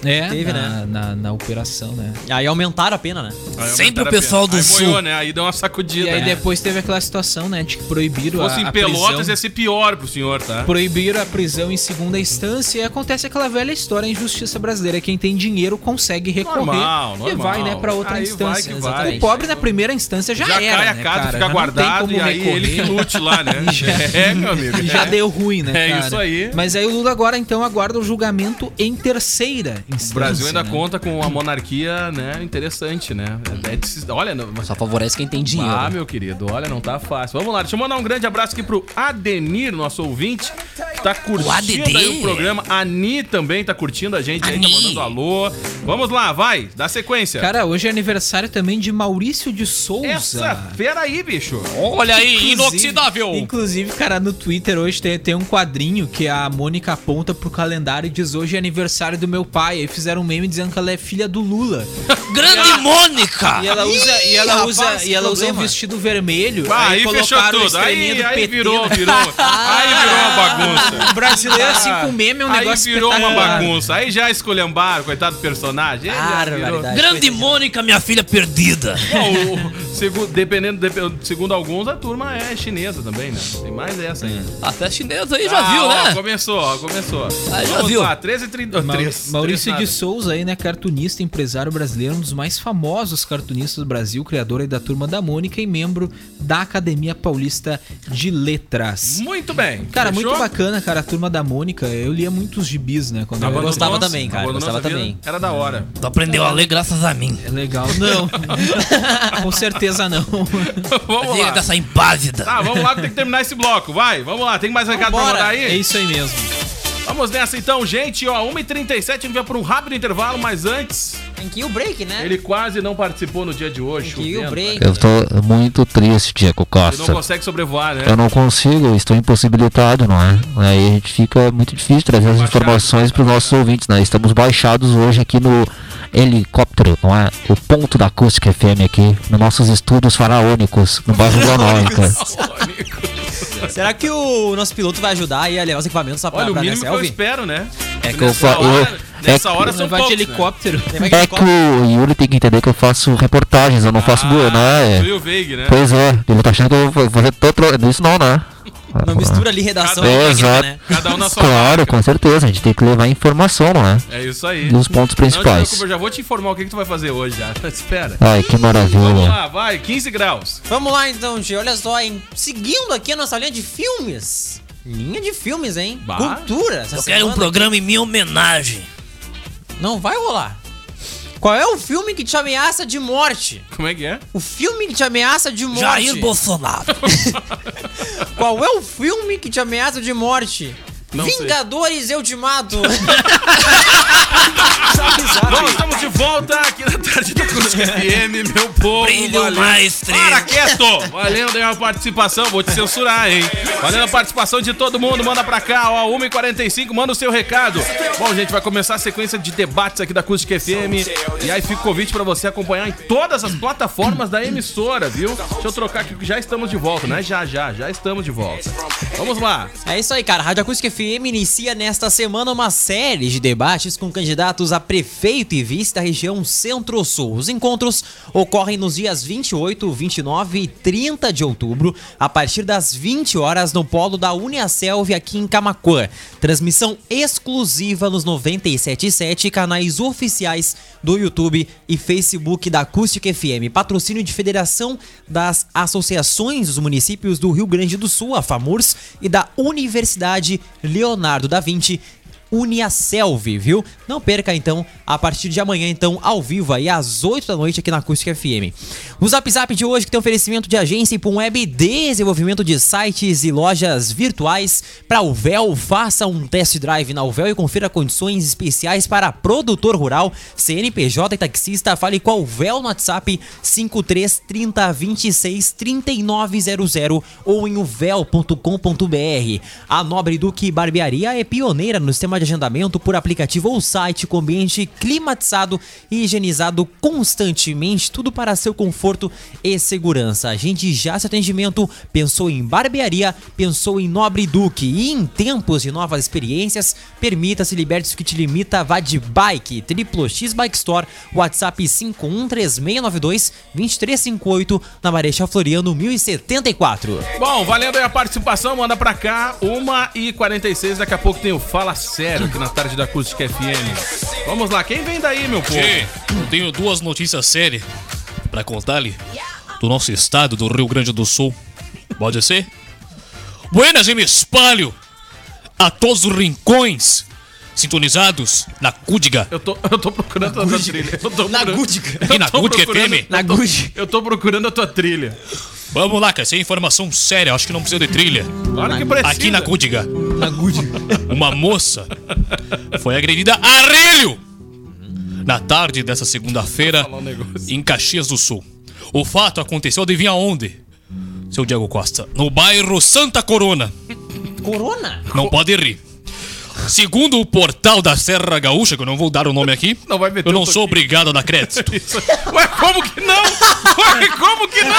É, Teve, na, na, na operação, né? Aí aumentaram a pena, né? Sempre o pessoal do aí Sul. né? Aí deu uma sacudida. E aí né? depois teve aquela situação, né, de que proibiram Se fosse a, em a Pelotas, prisão. ia ser pior pro senhor, tá? Proibiram a prisão em segunda instância e acontece aquela velha história em justiça brasileira. Quem tem dinheiro consegue recorrer Normal, e normal. vai, né, pra outra Aí vai instância. que vai. Exatamente. O pobre na primeira instância já, Já era, cai a né, casa, cara? fica Já guardado e aí ele que lute lá, né? Já- É, meu amigo. E já é. deu ruim, né, É cara? isso aí. Mas aí o Lula agora, então, aguarda o julgamento em terceira instância. O Brasil ainda né? conta com uma monarquia, né, interessante, né? É de se- olha, não- Só favorece quem tem dinheiro. Ah, meu querido, olha, não tá fácil. Vamos lá, deixa eu mandar um grande abraço aqui pro Adenir, nosso ouvinte. Tá curtindo Adenir. aí o programa. A Ani também tá curtindo a gente aí, tá Ani. mandando alô. Vamos lá, vai, dá sequência. Cara, hoje é aniversário também de Maurício de Souza. Essa fera aí, bicho. Olha aí, Inclusive- inoxidável. Inclusive, cara, no Twitter hoje tem, tem um quadrinho que a Mônica aponta pro calendário e diz hoje é aniversário do meu pai. Aí fizeram um meme dizendo que ela é filha do Lula. Grande Mônica! E ela usa, e ela rapaz, usa, e ela usa um vestido vermelho. Ah, aí fechou colocaram o tudo. Aí, do aí PT virou, virou. Aí virou uma bagunça. O brasileiro, assim, com meme é um aí negócio virou uma bagunça. Aí já escolhambaram, coitado do personagem. Aí. Grande Mônica, minha filha perdida. Bom, o- segu- dependendo, dep- segundo alguns, a turma é chinesa também, né? Tem mais essa ainda. Até chinesa aí já Ah, viu, ó, né? Começou, ó, começou. Ah, já Vamos viu. lá, 13 e 30. Mau- 3, Maurício de Souza aí, né, cartunista, empresário brasileiro, um dos mais famosos cartunistas do Brasil, criador aí da Turma da Mônica e membro da Academia Paulista de Letras. Muito bem. Cara, Fechou? muito bacana, cara, a Turma da Mônica. Eu lia muitos gibis, né, quando eu gostava Nossa, também, cara, gostava também. Era da hora. Tu aprendeu a ler graças a mim. É legal. Não. Com certeza não. vamos lá. dessa impávida. Tá, vamos lá, tem que terminar esse bloco. Vai, vamos lá. Tem mais recado pra Vambora. mandar aí? É isso aí mesmo. Vamos nessa então, gente. Ó, 1h37, a gente vai por um rápido intervalo, mas antes, Tem que ir o break, né? ele quase não participou no dia de hoje. Tem que ir o break. Eu tô muito triste, Diego Ele não Costa. consegue sobrevoar, né? Eu não consigo, eu estou impossibilitado, não é? Aí a gente fica muito difícil trazer as informações para os nossos ouvintes, né? Estamos baixados hoje aqui no helicóptero, não é? O ponto da acústica FM aqui, nos nossos estúdios faraônicos, no bairro Granóica. Será que o nosso piloto vai ajudar aí a levar os equipamentos só pra, Olha, o pra mínimo que eu espero, né? É que eu Nessa fa- eu- hora, nessa é que- hora são Vai de poucos, né? helicóptero. É que o Yuri tem que entender que eu faço reportagens, eu não faço. Ah, né? tu e o Veig, né? Pois é, ele tá achando que eu vou fazer todo. Isso não, né? Não mistura ali redação técnica, exato. né? Cada um na sua Claro, com certeza, a gente tem que levar informação, não é? É isso aí. Dos pontos Não te principais. preocupa, eu já vou te informar o que, que tu vai fazer hoje já. Espera. Ai, que Vamos maravilha. lá, vai, 15 graus. Vamos lá então, G. Olha só, hein? Seguindo aqui a nossa linha de filmes. Linha de filmes, hein? Bah. Cultura. Eu quero um programa em minha homenagem. Não vai rolar. Qual é o filme que te ameaça de morte? Como é que é? O filme que te ameaça de morte. Jair Bolsonaro. Qual é o filme que te ameaça de morte? Não sei. Vingadores Eu Te Mato. Bom, estamos de volta aqui na tarde da Cruz FM, meu povo. Brilho valeu. mais três. Para quieto! Valendo aí a participação, vou te censurar, hein? Valendo a participação de todo mundo, manda pra cá, ó, 1h45, manda o seu recado. Bom, gente, vai começar a sequência de debates aqui da Acústica FM. E aí fica o convite pra você acompanhar em todas as plataformas da emissora, viu? Deixa eu trocar aqui, que já estamos de volta, né? Já, já, já estamos de volta. Vamos lá. É isso aí, cara. Rádio Acústica FM inicia nesta semana uma série de debates com candidatos a prefeito e vice da região Centro-Sul. Os encontros ocorrem nos dias 28, 29 e 30 de outubro, a partir das 20 horas no polo da Uniaselv aqui em Camacuã. Transmissão exclusiva nos 97.7 canais oficiais do YouTube e Facebook da Acústica FM. Patrocínio de Federação das Associações dos Municípios do Rio Grande do Sul, a FAMURS, e da Universidade Leonardo da Vinci. Uniaselv, viu? Não perca então, a partir de amanhã, então, ao vivo aí, às 8 da noite aqui na Acústica FM. O Zap Zap de hoje que tem oferecimento de agência e Web, desenvolvimento de sites e lojas virtuais para o Véu. Faça um test drive na Uvel e confira condições especiais para produtor rural, CNPJ e taxista. Fale com a Uvel no WhatsApp 5330 26 3900 ou em uvel.com.br. A Nobre Duque Barbearia é pioneira no sistema de agendamento por aplicativo ou site com ambiente climatizado e higienizado constantemente, tudo para seu conforto e segurança. A gente já se atendimento, pensou em barbearia, pensou em Nobre Duque. E em tempos de novas experiências, permita-se, liberte-se o que te limita, vá de bike, Triplo X Bike Store, WhatsApp 513692 2358 na Marechal Floriano 1074. Bom, valendo aí a participação, manda pra cá, 1h46, daqui a pouco tem o Fala Sério aqui na tarde da Acústica FM. Vamos lá, quem vem daí, meu povo? Tchê, eu tenho duas notícias sérias pra contar-lhe do nosso estado, do Rio Grande do Sul. Pode ser? Buenas e me espalho a todos os rincões sintonizados na Cúdiga. Eu tô, eu tô procurando a tua trilha. Eu tô Na Gúdica. Aqui na Cúdiga FM. Na Gucci. Eu tô procurando a tua trilha. Vamos lá, cara, essa é informação séria, acho que não precisa de trilha. Claro que precisa. Aqui na Cúdiga, Na Gucci. uma moça foi agredida a relho na tarde dessa segunda-feira em Caxias do Sul. O fato aconteceu, adivinha onde? Seu Diego Costa, no bairro Santa Corona. Corona? Não pode rir. Segundo o portal da Serra Gaúcha, que eu não vou dar o nome aqui, Não vai meter eu não sou obrigado a dar crédito. Ué, como que não? Ué, como que não?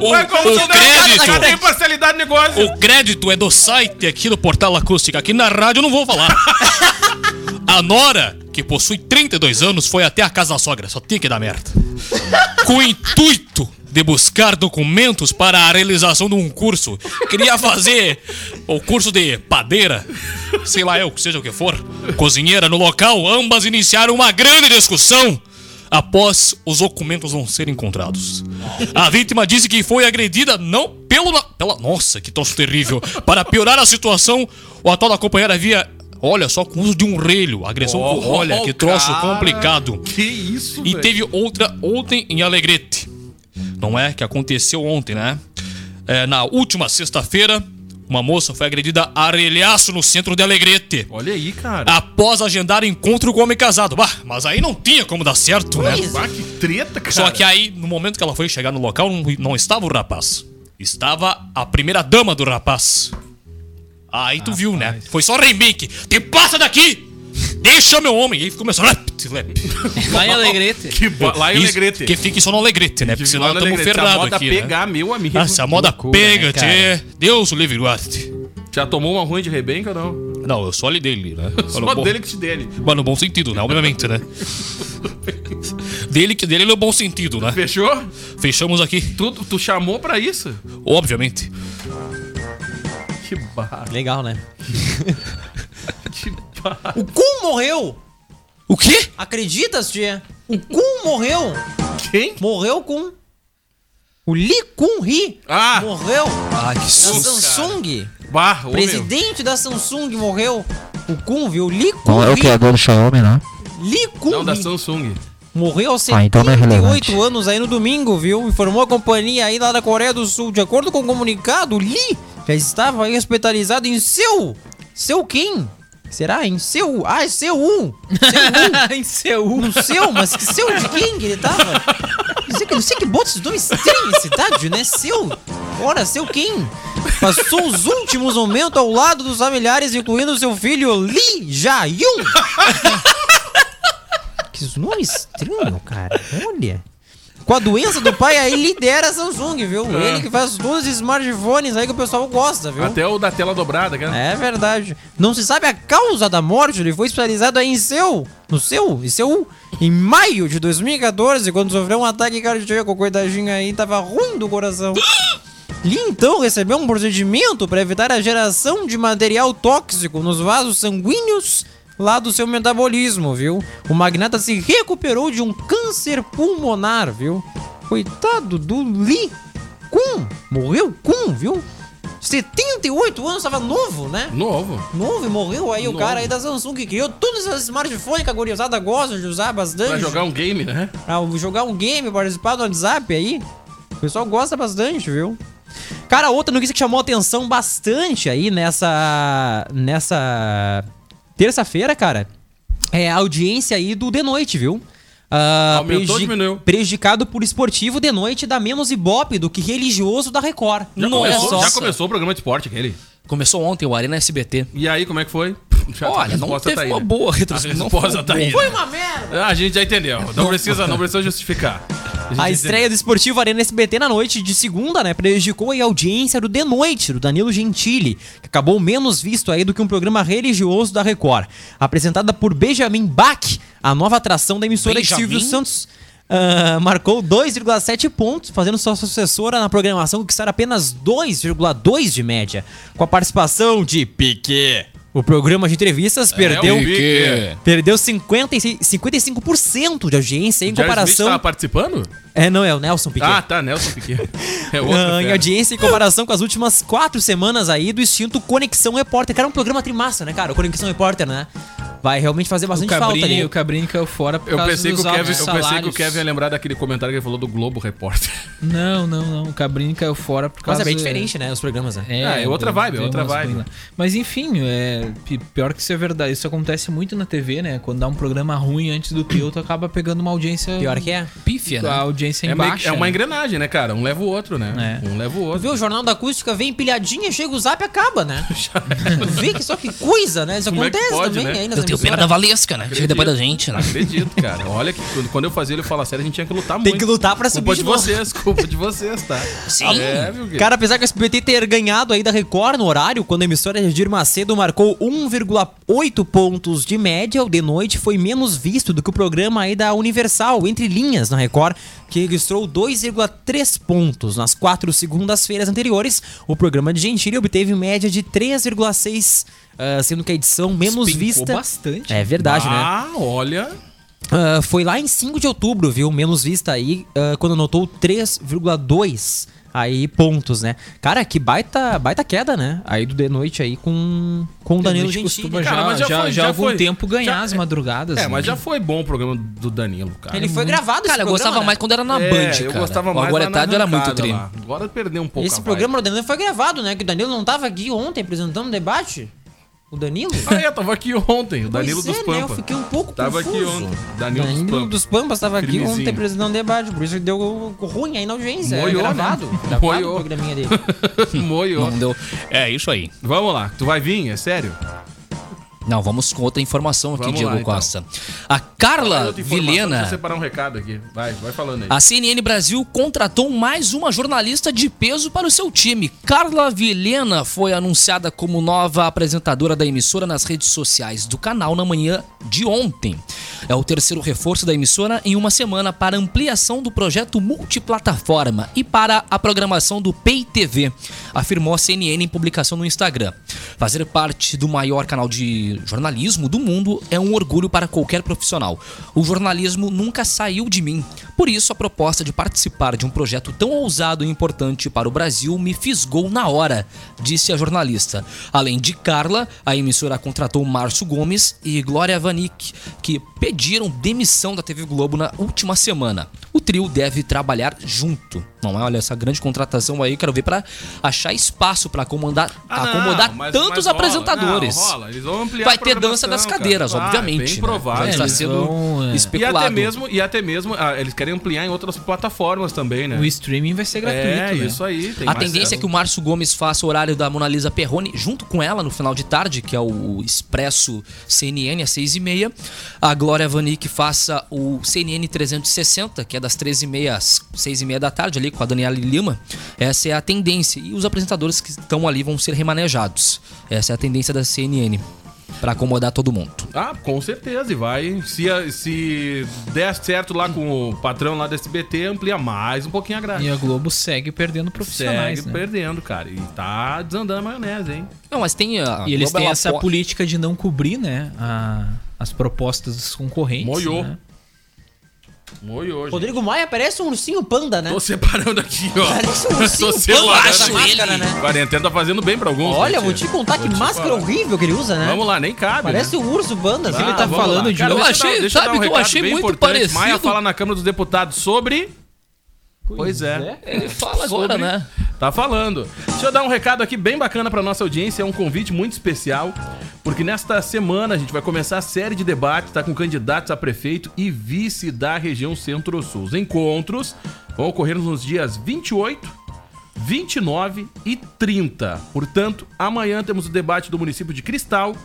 O, Ué, como o crédito, tem parcialidade negócio. o crédito é do site aqui do Portal Acústica. Aqui na rádio eu não vou falar. A Nora, que possui 32 anos, foi até a casa da sogra. Só tinha que dar merda. Com o intuito de buscar documentos para a realização de um curso. Queria fazer o curso de padeira, sei lá eu, seja o que for, cozinheira no local. Ambas iniciaram uma grande discussão após os documentos não serem encontrados. A vítima disse que foi agredida não pelo pela nossa, que troço terrível. Para piorar a situação, o atual da companheira havia Olha só, com uso de um relho. Agressão com. Oh, Olha, que troço cara. complicado. Que isso, E velho? teve outra ontem em Alegrete. Não é? Que aconteceu ontem, né? É, na última sexta-feira, uma moça foi agredida a arelhaço no centro de Alegrete. Olha aí, cara. Após agendar encontro com o homem casado. Bah, mas aí não tinha como dar certo, né? Ah, que treta, cara. Só que aí, no momento que ela foi chegar no local, não, não estava o rapaz. Estava a primeira dama do rapaz. Aí tu viu, né? Foi só remake. Te passa daqui! Deixa meu homem! E aí começou. Lep, lep. Lá em Alegrete. Que bo- lá em Alegrete. Que fique só no Alegrete, né? Porque senão estamos Alegrete. Se a ferrados moda aqui. né? pegar, meu amigo. Ah, se a moda loucura, pega, né, tchê. Deus o livre guarde. Já tomou uma ruim de rebenca ou não? Não, eu sou ali dele, né? Só bom- dele que te dele. Mas no bom sentido, né? Obviamente, né? dele que dele no bom sentido, né? Fechou? Fechamos aqui, Tu, tu chamou pra isso? obviamente. Que barra. Legal, né? O Kun morreu! O quê? Acreditas, tia? O Kun morreu! Quem? Morreu com. O Lee Kun Hee Ah! morreu Ai, que susto. Samsung. Barra, ô, meu. Presidente da Samsung morreu. O Kun, viu? Lee Kun Não é o criador do Xiaomi, né? Lee Kun Não, da. Samsung. Morreu aos Ah, então não é 78 anos aí no domingo, viu? Informou a companhia aí lá da Coreia do Sul. De acordo com o comunicado, Lee já estava aí hospitalizado em seu. Seu quem? Será? Em seu. Ah, é seu 1. em Seul. No seu? Mas que seu de quem que ele tava? Não sei que, bota esses nomes estranhos nesse cidade, né? Seu. Ora, seu quem? Passou os últimos momentos ao lado dos familiares, incluindo seu filho Lee Jae-yun. que nome estranho, cara. Olha. Com a doença do pai, aí lidera a Samsung, viu? É. Ele que faz todos os smartphones aí que o pessoal gosta, viu? Até o da tela dobrada, cara. É verdade. Não se sabe a causa da morte, ele foi hospitalizado aí em seu, no seu, em seu, em maio de 2014, quando sofreu um ataque cardíaco, coitadinho aí, tava ruim do coração. Lee então recebeu um procedimento para evitar a geração de material tóxico nos vasos sanguíneos lá do seu metabolismo, viu? O magnata se recuperou de um câncer pulmonar, viu? Coitado do Lee Kun, morreu Kun, viu? 78 anos, tava novo, né? Novo. Novo e morreu aí o Novo. cara aí da Samsung que criou todos esses smartphones que a gurizada gosta de usar bastante. Pra jogar um game, né? Pra jogar um game, participar do WhatsApp aí. O pessoal gosta bastante, viu? Cara, outra notícia que chamou atenção bastante aí nessa. nessa. Terça-feira, cara, é a audiência aí do The Noite, viu? Ah, Aumentou ou diminuiu? Prejudicado por esportivo de noite dá menos ibope do que religioso da Record. Já, Nossa. começou, já começou o programa de esporte aquele. Começou ontem o Arena SBT. E aí, como é que foi? Já- Olha, a não teve tá aí, uma né? boa A retransmissão. não resposta tá aí. Foi uma merda! A gente já entendeu. Não precisa, não precisa justificar. A estreia do Esportivo Arena SBT na noite de segunda, né, prejudicou a audiência do The Noite, do Danilo Gentili, que acabou menos visto aí do que um programa religioso da Record. Apresentada por Benjamin Bach, a nova atração da emissora de? Silvio Santos. ah, marcou 2,7 pontos, fazendo sua sucessora na programação conquistar apenas 2,2 de média. Com a participação de Piquet. O programa de entrevistas perdeu, É, o perdeu 56 55% de audiência em Smith comparação. tava participando? É, não, é o Nelson Piquet. Ah, tá, Nelson Piquet. É outro Ah, em audiência em comparação com as últimas quatro semanas aí do extinto Conexão Repórter. Cara, um programa trimassa, né, cara? O Conexão Repórter, né? Vai realmente fazer O bastante falta Cabrini, ali. o Cabrini caiu fora por Eu causa pensei, que dos o Kevin, altos eu pensei que o. Kevin ia lembrar daquele comentário que ele falou do Globo Repórter. Não, não, não. O Cabrini caiu fora por Mas causa... é bem diferente, né? Os programas, né? Ah, é outra vibe, é outra vibe. Mas enfim, é pi- pior que isso é verdade. Isso acontece muito na TV, né? Quando dá um programa ruim antes do tu acaba pegando uma audiência... Pior que é. Pífia, A né? audiência É, meio- embaixo. é uma engrenagem, né, cara? Um leva o outro, né? É. Um leva o Tu outro. vê o Jornal da Acústica, vem empilhadinha, chega o zap e acaba, né? tu vê que só que coisa, né? Isso Como é que acontece pode, também né? aí nas tenho pena da Valesca, né? Chega depois da gente, né? Acredito, cara. Olha que quando- quando eu fazia ele falar sério, a gente tinha que lutar muito. Tem que lutar pra subir Culpa de de novo. vocês, culpa de vocês, tá? Sim. É? Cara, apesar que o SBT ter ganhado aí da Record no horário, quando a emissora de Edir Macedo marcou 1,8 pontos de média, o de noite foi menos visto do que o programa aí da Universal, Entre Linhas, na Record, que registrou 2,3 pontos. Nas quatro segundas-feiras anteriores, o programa de Gentili obteve média de 3,6, ah, sendo que a edição menos Despencou vista... bastante. É verdade, né? Ah, olha. Ah, foi lá em 5 de outubro, viu? Menos vista aí, ah, quando anotou 3,2 aí pontos, né? Cara, que baita, baita queda, né? Aí do de noite aí com, com o Danilo Gentili. costuma Cara, já, mas já já, foi- já algum foi. tempo ganhar Já- as madrugadas. É, né? mas já foi bom o programa do Danilo, cara. Ele foi gravado Cara, esse eu programa, gostava né? mais quando era na É, Band, eu cara. gostava O mais Agora é tarde era muito arrancada tri. lá. Agora perdeu um pouco Esse a programa do Danilo foi gravado, né? Que o Danilo não tava aqui ontem apresentando o debate. O Danilo? Ah, é, tava aqui ontem, o Danilo Pois dos é, né? Eu fiquei um pouco Tava confuso. aqui ontem, Danilo, Danilo dos Pampa. dos Pampas tava aqui Crimezinho. ontem apresentando o debate, por isso que deu ruim aí na audiência. Moiou, é né? gravado. Gravado Moiou. o programinha dele. Moiou. Não deu. É, isso aí. Vamos lá, tu vai vir, é sério? Não, vamos com outra informação aqui, Vamos Diego lá, então. Costa. A Carla Vilhena. separar um recado aqui. Vai, vai falando aí. A CNN Brasil contratou mais uma jornalista de peso para o seu time. Carla Vilhena foi anunciada como nova apresentadora da emissora nas redes sociais do canal na manhã de ontem. É o terceiro reforço da emissora em uma semana para ampliação do projeto multiplataforma e para a programação do Pay TV, afirmou a CNN em publicação no Instagram. Fazer parte do maior canal de jornalismo do mundo é um orgulho para qualquer profissional. O jornalismo nunca saiu de mim. Por isso, a proposta de participar de um projeto tão ousado e importante para o Brasil me fisgou na hora, disse a jornalista. Além de Carla, a emissora contratou Márcio Gomes e Glória Vanik, que pediram demissão da TV Globo na última semana. O trio deve trabalhar junto. Não é? Olha essa grande contratação aí, quero ver para achar espaço para acomodar, Ah, não, acomodar mas- tantos mas rola. apresentadores. Não, rola. Eles vão ampliar Vai ter dança das cara. cadeiras, Vai, obviamente. bem né? provável. Já está sendo vão, é. E especulado. até mesmo, e até mesmo ah, eles querem ampliar em outras plataformas também, né? O streaming vai ser gratuito, É, né? isso aí. tem A tendência é que o Márcio Gomes faça o horário da Mona Lisa Perrone junto com ela no final de tarde, que é o Expresso CNN às 6h30. A Glória Vanik faça o CNN 360, que é das 13h30 às 6h30 da tarde, ali com a Daniela Lima. Essa é a tendência. E os apresentadores que estão ali vão ser remanejados. Essa é a tendência da CNN. Pra acomodar todo mundo. Ah, com certeza, e vai. Se, se der certo lá com o patrão lá da SBT, amplia mais um pouquinho a grade. E a Globo segue perdendo profissionais, Segue né? perdendo, cara. E tá desandando a maionese, hein? Não, mas tem a. E eles Globo, têm essa po- política de não cobrir, né, a- as propostas dos concorrentes. Moiou. né? Gente. Rodrigo Maia parece um ursinho panda, né? Tô separando aqui, ó. Parece um ursinho Tô panda separando essa aqui. máscara, né? Quarentena tá fazendo bem pra alguns. Olha, gente. vou te contar que Vou te máscara falar. horrível que ele usa, né? Vamos lá, nem cabe. Parece né? um urso panda. Assim. ele tá falando lá. de Cara, deixa Eu achei- dar- sabe um que eu achei muito importante. parecido? Maia fala na Câmara dos Deputados sobre... Pois é. Ele fala agora, Sobre- né? Tá falando. Deixa eu dar um recado aqui bem bacana pra nossa audiência, é um convite muito especial, porque nesta semana a gente vai começar a série de debates, tá com candidatos a prefeito e vice da região Centro-Sul. Os encontros vão ocorrer nos dias 28, 29 e 30. Portanto, amanhã temos o debate do município de Cristal,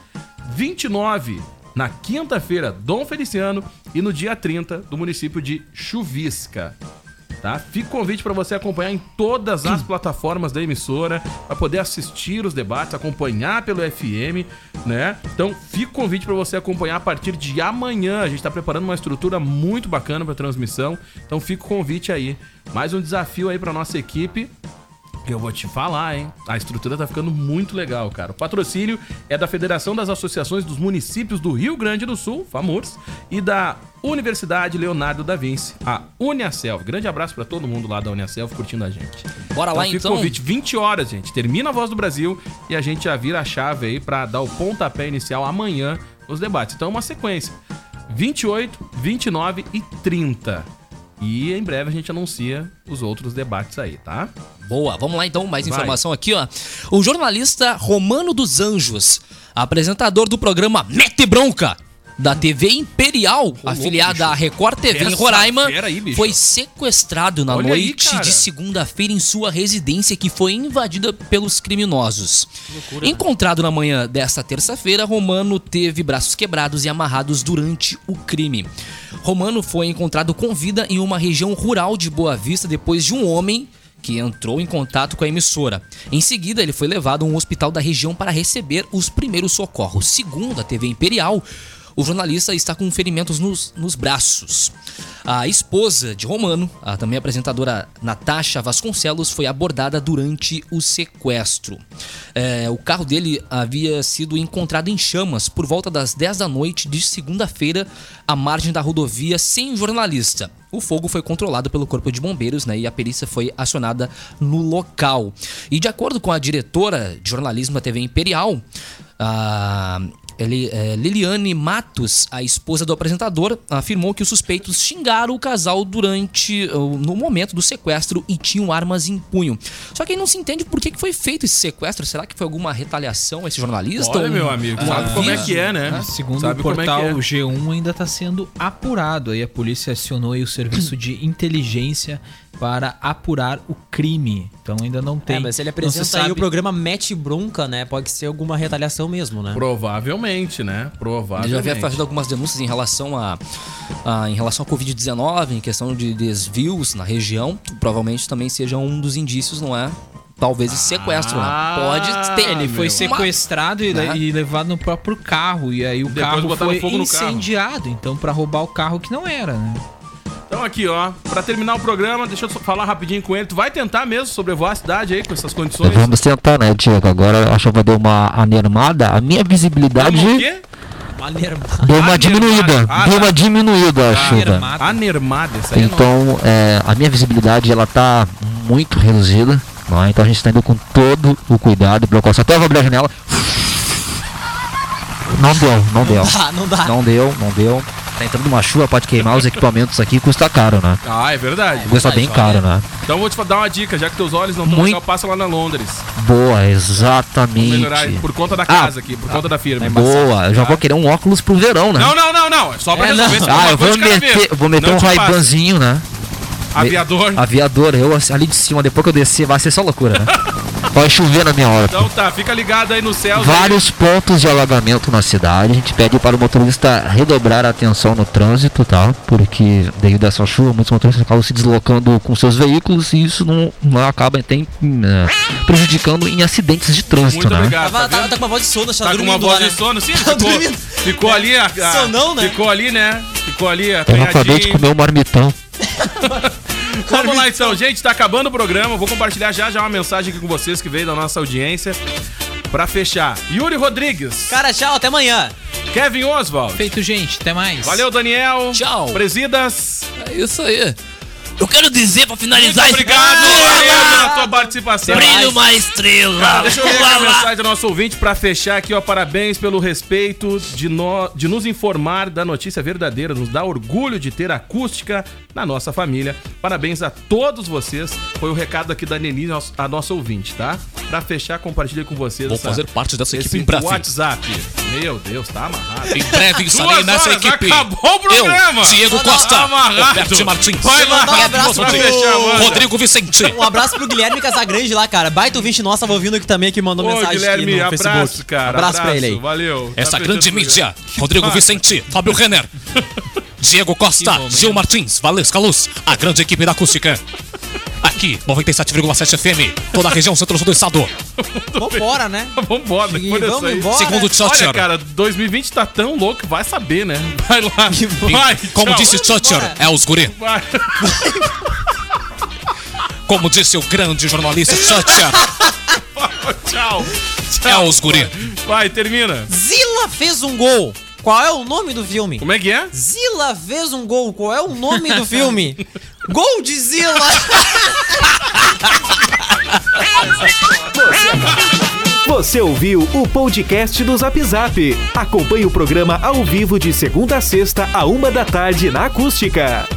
29 na quinta-feira, Dom Feliciano, e no dia 30 do município de Chuvisca. Tá? Fica o convite para você acompanhar em todas as plataformas da emissora, para poder assistir os debates, acompanhar pelo FM, né? Então, fica o convite para você acompanhar a partir de amanhã. A gente está preparando uma estrutura muito bacana para transmissão. Então, fica o convite aí. Mais um desafio aí para nossa equipe. Eu vou te falar, hein? A estrutura tá ficando muito legal, cara. O patrocínio é da Federação das Associações dos Municípios do Rio Grande do Sul, FAMURS, e da Universidade Leonardo da Vinci, a Uniaselv. Grande abraço pra todo mundo lá da Uniaselv curtindo a gente. Bora lá, fica então. convite, 20 horas, gente. Termina a Voz do Brasil e a gente já vira a chave aí pra dar o pontapé inicial amanhã nos debates. Então, uma sequência: 28, 29 e 30. E em breve a gente anuncia os outros debates aí, tá? Boa, vamos lá então, mais Vai. informação aqui, ó. O jornalista Romano dos Anjos, apresentador do programa Mete Bronca, da TV Imperial, afiliada à Record TV em Roraima, aí, foi sequestrado na Olha aí, noite cara. de segunda-feira em sua residência que foi invadida pelos criminosos. Encontrado na manhã desta terça-feira, Romano teve braços quebrados e amarrados durante o crime. Romano foi encontrado com vida em uma região rural de Boa Vista depois de um homem que entrou em contato com a emissora. Em seguida, ele foi levado a um hospital da região para receber os primeiros socorros. Segundo a TV Imperial, o jornalista está com ferimentos nos, nos braços. A esposa de Romano, a também apresentadora Natasha Vasconcelos, foi abordada durante o sequestro. É, o carro dele havia sido encontrado em chamas por volta das 10 da noite de segunda-feira, à margem da rodovia sem jornalista. O fogo foi controlado pelo Corpo de Bombeiros né, e a perícia foi acionada no local. E de acordo com a diretora de jornalismo da TV Imperial, a Liliane Matos, a esposa do apresentador, afirmou que os suspeitos xingaram o casal durante no momento do sequestro e tinham armas em punho. Só que aí não se entende por que foi feito esse sequestro. Será que foi alguma retaliação a esse jornalista? Olha, Um- meu amigo, um sabe como é que é, né? Ah, Segundo Sabe o é portal é. G1 ainda está sendo apurado. Aí a polícia acionou aí o serviço de inteligência para apurar o crime. Então ainda não tem. É, mas se ele não se apresenta aí o programa Mete Bronca, né? Pode ser alguma retaliação mesmo, né? Provavelmente, né? Ele Provavelmente. já havia feito algumas denúncias em relação a, a- em relação à Covid-19, em questão de desvios na região. Provavelmente também seja um dos indícios, não é? Talvez esse sequestro, Ah, né? Pode ter. Ele foi meu. sequestrado e, Né? e levado no próprio carro. E aí o Depois carro foi fogo no carro. incendiado. Então, pra roubar o carro que não era, né? Então aqui, ó, pra terminar o programa, deixa eu falar rapidinho com ele. Tu vai tentar mesmo sobrevoar a cidade aí com essas condições? Vamos tentar, né, Diego? Agora a chuva deu uma anermada. A minha visibilidade Vamos o quê? Maneiro. deu uma Anermada. diminuída. Ah, deu tá. uma diminuída a chuva. Anermada. Anermada, isso aí não. Então, é, a minha visibilidade ela tá muito reduzida. Não é? Então a gente tá indo com todo o cuidado e precaução. Até eu vou abrir a janela. Não deu, não deu. Ah, não dá. Não deu, não deu. Tá entrando uma chuva, pode queimar os equipamentos aqui, custa caro, né? Ah, é verdade. Custa bem caro, né? Então eu vou te dar uma dica, já que teus olhos não estão Muito- legal, passa lá na Londres. Boa, Vou exatamente. melhorar aí, por conta da casa aqui, por conta da firma. Boa, eu já vou querer um óculos pro verão, né? Não, não, não, não. É só pra É, resolver não. esse Ah, eu vou meter, vou meter Não um raibanzinho, né? Aviador. Aviador, eu ali de cima, depois que eu descer, vai ser só loucura, né? Vai chover na minha hora. Então tá, fica ligado aí no céu. Vários pontos de alagamento na cidade. A gente pede para o motorista redobrar a atenção no trânsito, tá? Porque devido a essa chuva, muitos motoristas acabam se deslocando com seus veículos e isso não, não acaba tem, eh, prejudicando em acidentes de trânsito, Muito né? obrigado. Tava, tá tá, tá com uma voz de sono, tá, Tá com uma voz de né? sono, sim, Tá ficou, ficou ali, a, a- Sonão, né? ficou ali, né? Ficou ali, Eu não acabei de comer um marmitão. Vamos lá então, gente, tá acabando o programa. Vou compartilhar já já uma mensagem aqui com vocês que veio da nossa audiência. Pra fechar, Yuri Rodrigues, Cara, tchau, até amanhã. Kevin Oswald. Feito, gente. Até mais. Valeu, Daniel. Tchau. Presidas. É isso aí. Eu quero dizer pra Muito finalizar obrigado, Daniel, pela tua participação. Brilho uma estrela. Deixa eu ler a mensagem do nosso ouvinte pra fechar aqui, ó. Parabéns pelo respeito de, no, de nos informar da notícia verdadeira. Nos dá orgulho de ter acústica na nossa família. Parabéns a todos vocês. Foi o recado aqui da Nelly, a nossa ouvinte, tá? Pra fechar, compartilhei com vocês. Vou essa- fazer parte dessa equipe em breve. WhatsApp. Meu Deus, tá amarrado. Em breve estarei nessa horas, equipe. Acabou o programa. Eu, Diego não, Costa, amarrado. Roberto Martins, Vai lá. Um abraço pro- fechar. Rodrigo Vicente. Um abraço pro Guilherme Casagrande lá, cara. Baita ouvinte nosso, tava ouvindo aqui também, que mandou Ô, mensagem Guilherme, aqui no abraço, Facebook. cara. abraço, pra ele aí. Valeu. Essa Tá grande mídia. Rodrigo. Vicente, Fábio Renner, Diego Costa, Gil Martins, Valesca Luz, a grande equipe da acústica. Aqui, 97,7 FM, toda a região centro-sul do estado. Vambora, né? Vambora, depois dessa vamos aí. embora. Segundo Olha, Churchill, cara, 2020 tá tão louco, vai saber, né? Vai lá. Vai, como tchau. disse Churchill, é os guri. Vai. Como disse o grande jornalista Churchill, Tchau. é Tchau. os guri. Vai, termina. Zila fez um gol. Qual é o nome do filme? Como é que é? Zila fez um gol. Qual é o nome do filme? Gol de Zila. Você ouviu o podcast do Zap Zap. Acompanhe o programa ao vivo de segunda a sexta, a uma da tarde na Acústica.